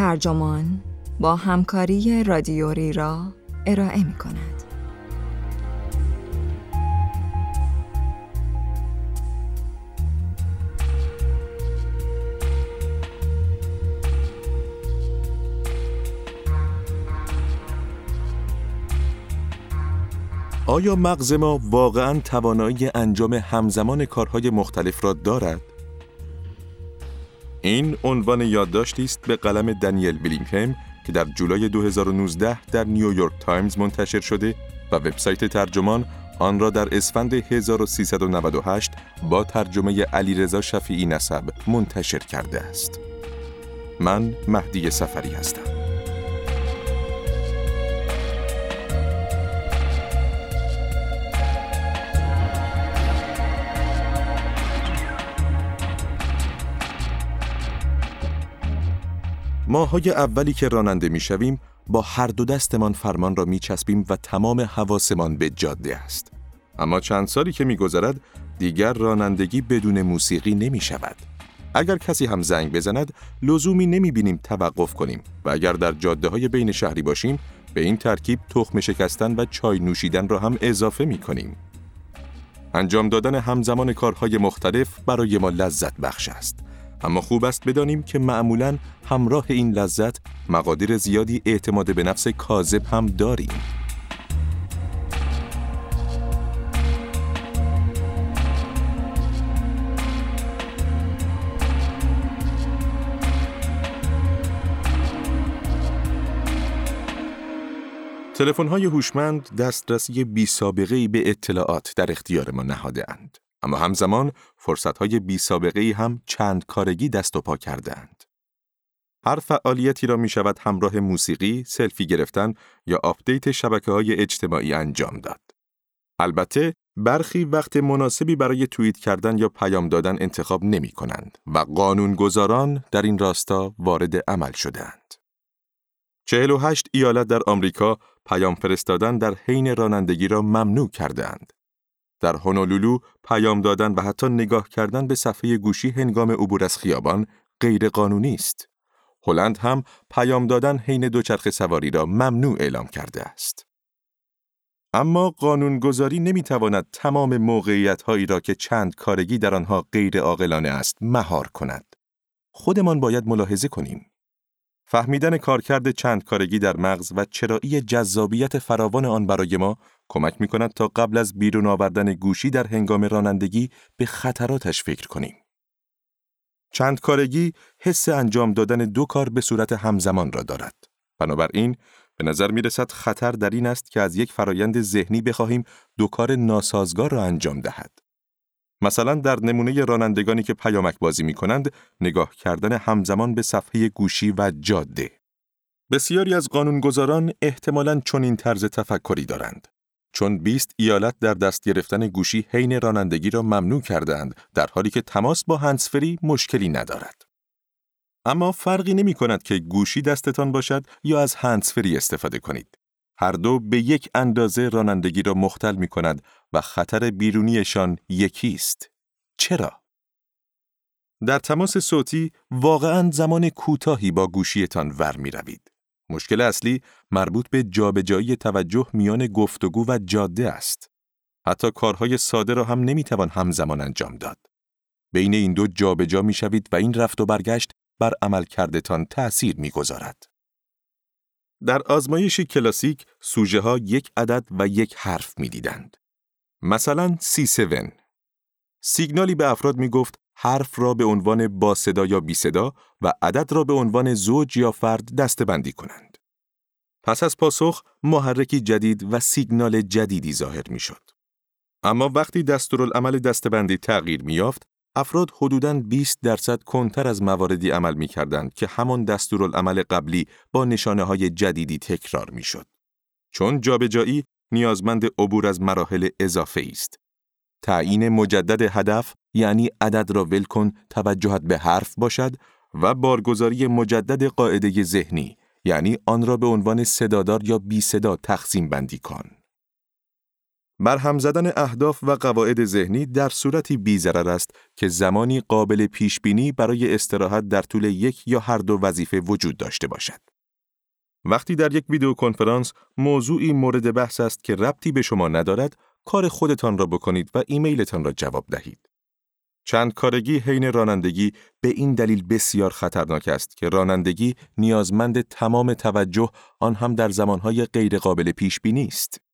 ترجمان با همکاری رادیوری را ارائه می کند. آیا مغز ما واقعا توانایی انجام همزمان کارهای مختلف را دارد؟ این عنوان یادداشتی است به قلم دنیل بیلینگهم که در جولای 2019 در نیویورک تایمز منتشر شده و وبسایت ترجمان آن را در اسفند 1398 با ترجمه علیرضا شفیعی نسب منتشر کرده است. من مهدی سفری هستم. ماهای اولی که راننده می شویم با هر دو دستمان فرمان را می چسبیم و تمام حواسمان به جاده است. اما چند سالی که می گذرد دیگر رانندگی بدون موسیقی نمی شود. اگر کسی هم زنگ بزند لزومی نمی بینیم توقف کنیم و اگر در جاده های بین شهری باشیم به این ترکیب تخم شکستن و چای نوشیدن را هم اضافه می کنیم. انجام دادن همزمان کارهای مختلف برای ما لذت بخش است اما خوب است بدانیم که معمولا همراه این لذت مقادیر زیادی اعتماد به نفس کاذب هم داریم. های هوشمند دسترسی بی سابقه به اطلاعات در اختیار ما نهاده اند. اما همزمان فرصتهای بی سابقه هم چند کارگی دست و پا کردند. هر فعالیتی را می شود همراه موسیقی، سلفی گرفتن یا آپدیت شبکه های اجتماعی انجام داد. البته برخی وقت مناسبی برای توییت کردن یا پیام دادن انتخاب نمی کنند و قانونگذاران در این راستا وارد عمل شدند. 48 ایالت در آمریکا پیام فرستادن در حین رانندگی را ممنوع کردند. در هونولولو پیام دادن و حتی نگاه کردن به صفحه گوشی هنگام عبور از خیابان غیر قانونی است. هلند هم پیام دادن حین دوچرخه سواری را ممنوع اعلام کرده است. اما قانونگذاری نمی‌تواند تمام موقعیت هایی را که چند کارگی در آنها غیر عاقلانه است مهار کند. خودمان باید ملاحظه کنیم. فهمیدن کارکرد چند کارگی در مغز و چرایی جذابیت فراوان آن برای ما کمک می کند تا قبل از بیرون آوردن گوشی در هنگام رانندگی به خطراتش فکر کنیم. چند کارگی حس انجام دادن دو کار به صورت همزمان را دارد. بنابراین به نظر می رسد خطر در این است که از یک فرایند ذهنی بخواهیم دو کار ناسازگار را انجام دهد. مثلا در نمونه رانندگانی که پیامک بازی می کنند، نگاه کردن همزمان به صفحه گوشی و جاده. بسیاری از قانونگذاران احتمالاً چنین طرز تفکری دارند. چون 20 ایالت در دست گرفتن گوشی حین رانندگی را ممنوع کردند در حالی که تماس با هنسفری مشکلی ندارد. اما فرقی نمی کند که گوشی دستتان باشد یا از هنسفری استفاده کنید. هر دو به یک اندازه رانندگی را مختل می کند و خطر بیرونیشان یکی است. چرا؟ در تماس صوتی واقعا زمان کوتاهی با گوشیتان ور می روید. مشکل اصلی مربوط به جابجایی توجه میان گفتگو و جاده است. حتی کارهای ساده را هم نمی‌توان همزمان انجام داد. بین این دو جابجا می شوید و این رفت و برگشت بر عمل کردتان تأثیر می‌گذارد. در آزمایشی کلاسیک سوژه ها یک عدد و یک حرف می دیدند. مثلا C7 سیگنالی به افراد می گفت حرف را به عنوان با صدا یا بی صدا و عدد را به عنوان زوج یا فرد دستبندی کنند. پس از پاسخ محرکی جدید و سیگنال جدیدی ظاهر می شد. اما وقتی دستورالعمل دستبندی تغییر می یافت، افراد حدوداً 20 درصد کنتر از مواردی عمل می کردند که همان دستورالعمل قبلی با نشانه های جدیدی تکرار می شد. چون جابجایی نیازمند عبور از مراحل اضافه است. تعیین مجدد هدف یعنی عدد را ول کن توجهت به حرف باشد و بارگذاری مجدد قاعده ذهنی یعنی آن را به عنوان صدادار یا بی صدا تقسیم بندی کن. برهم زدن اهداف و قواعد ذهنی در صورتی بیزرر است که زمانی قابل پیش بینی برای استراحت در طول یک یا هر دو وظیفه وجود داشته باشد. وقتی در یک ویدیو کنفرانس موضوعی مورد بحث است که ربطی به شما ندارد، کار خودتان را بکنید و ایمیلتان را جواب دهید. چند کارگی حین رانندگی به این دلیل بسیار خطرناک است که رانندگی نیازمند تمام توجه آن هم در زمانهای غیرقابل پیش بینی است.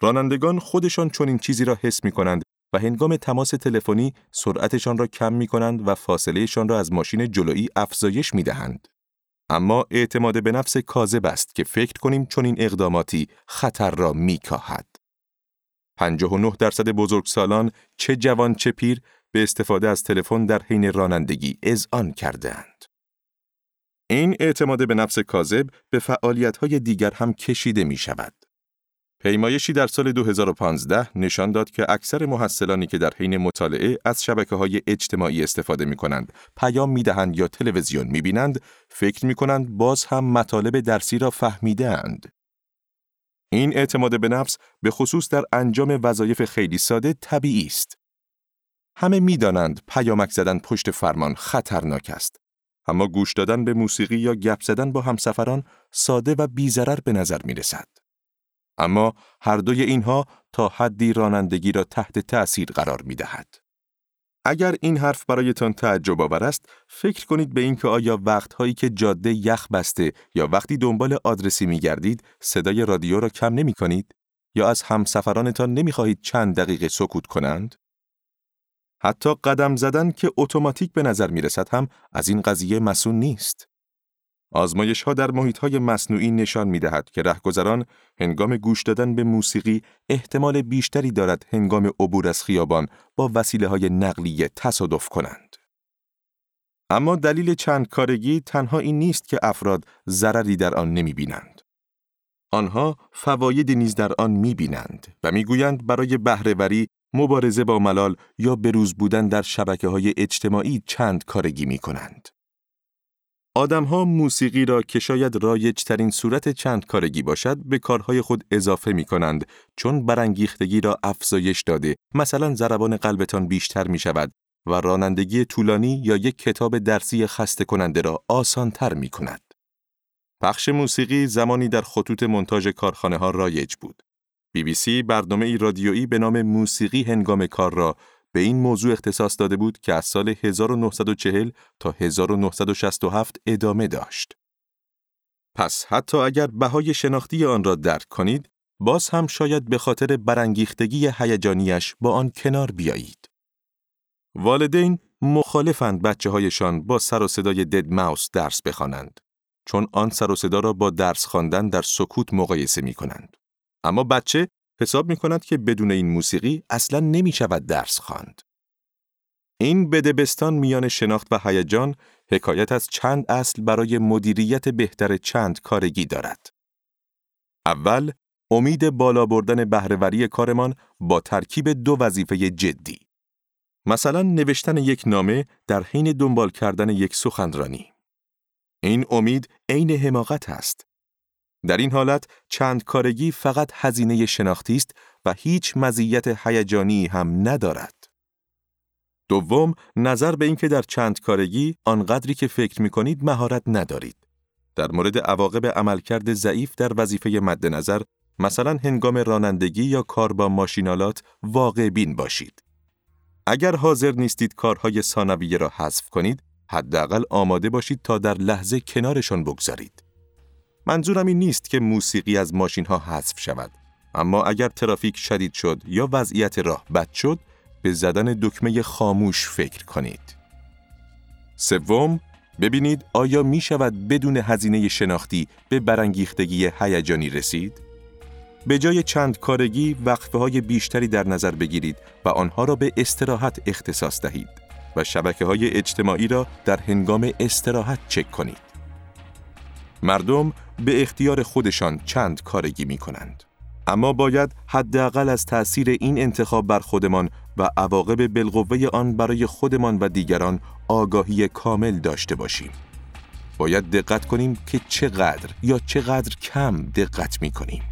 رانندگان خودشان چنین چیزی را حس می کنند و هنگام تماس تلفنی سرعتشان را کم می کنند و فاصلهشان را از ماشین جلویی افزایش می دهند. اما اعتماد به نفس کاذب است که فکر کنیم چنین اقداماتی خطر را می کاهد. 59 درصد بزرگسالان چه جوان چه پیر به استفاده از تلفن در حین رانندگی اذعان کردهاند. این اعتماد به نفس کاذب به فعالیت‌های دیگر هم کشیده می شود. پیمایشی در سال 2015 نشان داد که اکثر محصلانی که در حین مطالعه از شبکه های اجتماعی استفاده می کنند، پیام می دهند یا تلویزیون می بینند، فکر می کنند باز هم مطالب درسی را فهمیده اند. این اعتماد به نفس به خصوص در انجام وظایف خیلی ساده طبیعی است. همه می‌دانند پیامک زدن پشت فرمان خطرناک است. اما گوش دادن به موسیقی یا گپ زدن با همسفران ساده و بیزرر به نظر می رسد. اما هر دوی اینها تا حدی رانندگی را تحت تأثیر قرار می دهد. اگر این حرف برایتان تعجب آور است، فکر کنید به اینکه آیا وقتهایی که جاده یخ بسته یا وقتی دنبال آدرسی می گردید، صدای رادیو را کم نمی کنید؟ یا از همسفرانتان نمی خواهید چند دقیقه سکوت کنند؟ حتی قدم زدن که اتوماتیک به نظر می رسد هم از این قضیه مسون نیست. آزمایش ها در محیط های مصنوعی نشان می دهد که رهگذران هنگام گوش دادن به موسیقی احتمال بیشتری دارد هنگام عبور از خیابان با وسیله های نقلیه تصادف کنند. اما دلیل چند کارگی تنها این نیست که افراد ضرری در آن نمی بینند. آنها فوایدی نیز در آن می بینند و می گویند برای بهرهوری مبارزه با ملال یا بروز بودن در شبکه های اجتماعی چند کارگی می کنند. آدمها موسیقی را که شاید رایج ترین صورت چند کارگی باشد به کارهای خود اضافه می کنند چون برانگیختگی را افزایش داده مثلا ضربان قلبتان بیشتر می شود و رانندگی طولانی یا یک کتاب درسی خسته کننده را آسان تر می کند. پخش موسیقی زمانی در خطوط منتاج کارخانه ها رایج بود. بی بی سی رادیویی به نام موسیقی هنگام کار را به این موضوع اختصاص داده بود که از سال 1940 تا 1967 ادامه داشت. پس حتی اگر بهای شناختی آن را درک کنید، باز هم شاید به خاطر برانگیختگی هیجانیش با آن کنار بیایید. والدین مخالفند بچه هایشان با سر و صدای دد ماوس درس بخوانند چون آن سر و صدا را با درس خواندن در سکوت مقایسه می کنند. اما بچه حساب می کند که بدون این موسیقی اصلا نمی شود درس خواند. این بدبستان میان شناخت و هیجان حکایت از چند اصل برای مدیریت بهتر چند کارگی دارد. اول، امید بالا بردن بهرهوری کارمان با ترکیب دو وظیفه جدی. مثلا نوشتن یک نامه در حین دنبال کردن یک سخنرانی. این امید عین حماقت است. در این حالت چند کارگی فقط هزینه شناختی است و هیچ مزیت هیجانی هم ندارد. دوم، نظر به اینکه در چند کارگی آنقدری که فکر می کنید مهارت ندارید. در مورد عواقب عملکرد ضعیف در وظیفه مد نظر، مثلا هنگام رانندگی یا کار با ماشینالات واقع بین باشید. اگر حاضر نیستید کارهای ثانویه را حذف کنید، حداقل آماده باشید تا در لحظه کنارشان بگذارید. منظورم این نیست که موسیقی از ماشین ها حذف شود. اما اگر ترافیک شدید شد یا وضعیت راه بد شد به زدن دکمه خاموش فکر کنید. سوم ببینید آیا می شود بدون هزینه شناختی به برانگیختگی هیجانی رسید؟ به جای چند کارگی وقفه های بیشتری در نظر بگیرید و آنها را به استراحت اختصاص دهید و شبکه های اجتماعی را در هنگام استراحت چک کنید. مردم به اختیار خودشان چند کارگی می کنند. اما باید حداقل از تأثیر این انتخاب بر خودمان و عواقب بالقوه آن برای خودمان و دیگران آگاهی کامل داشته باشیم. باید دقت کنیم که چقدر یا چقدر کم دقت می کنیم.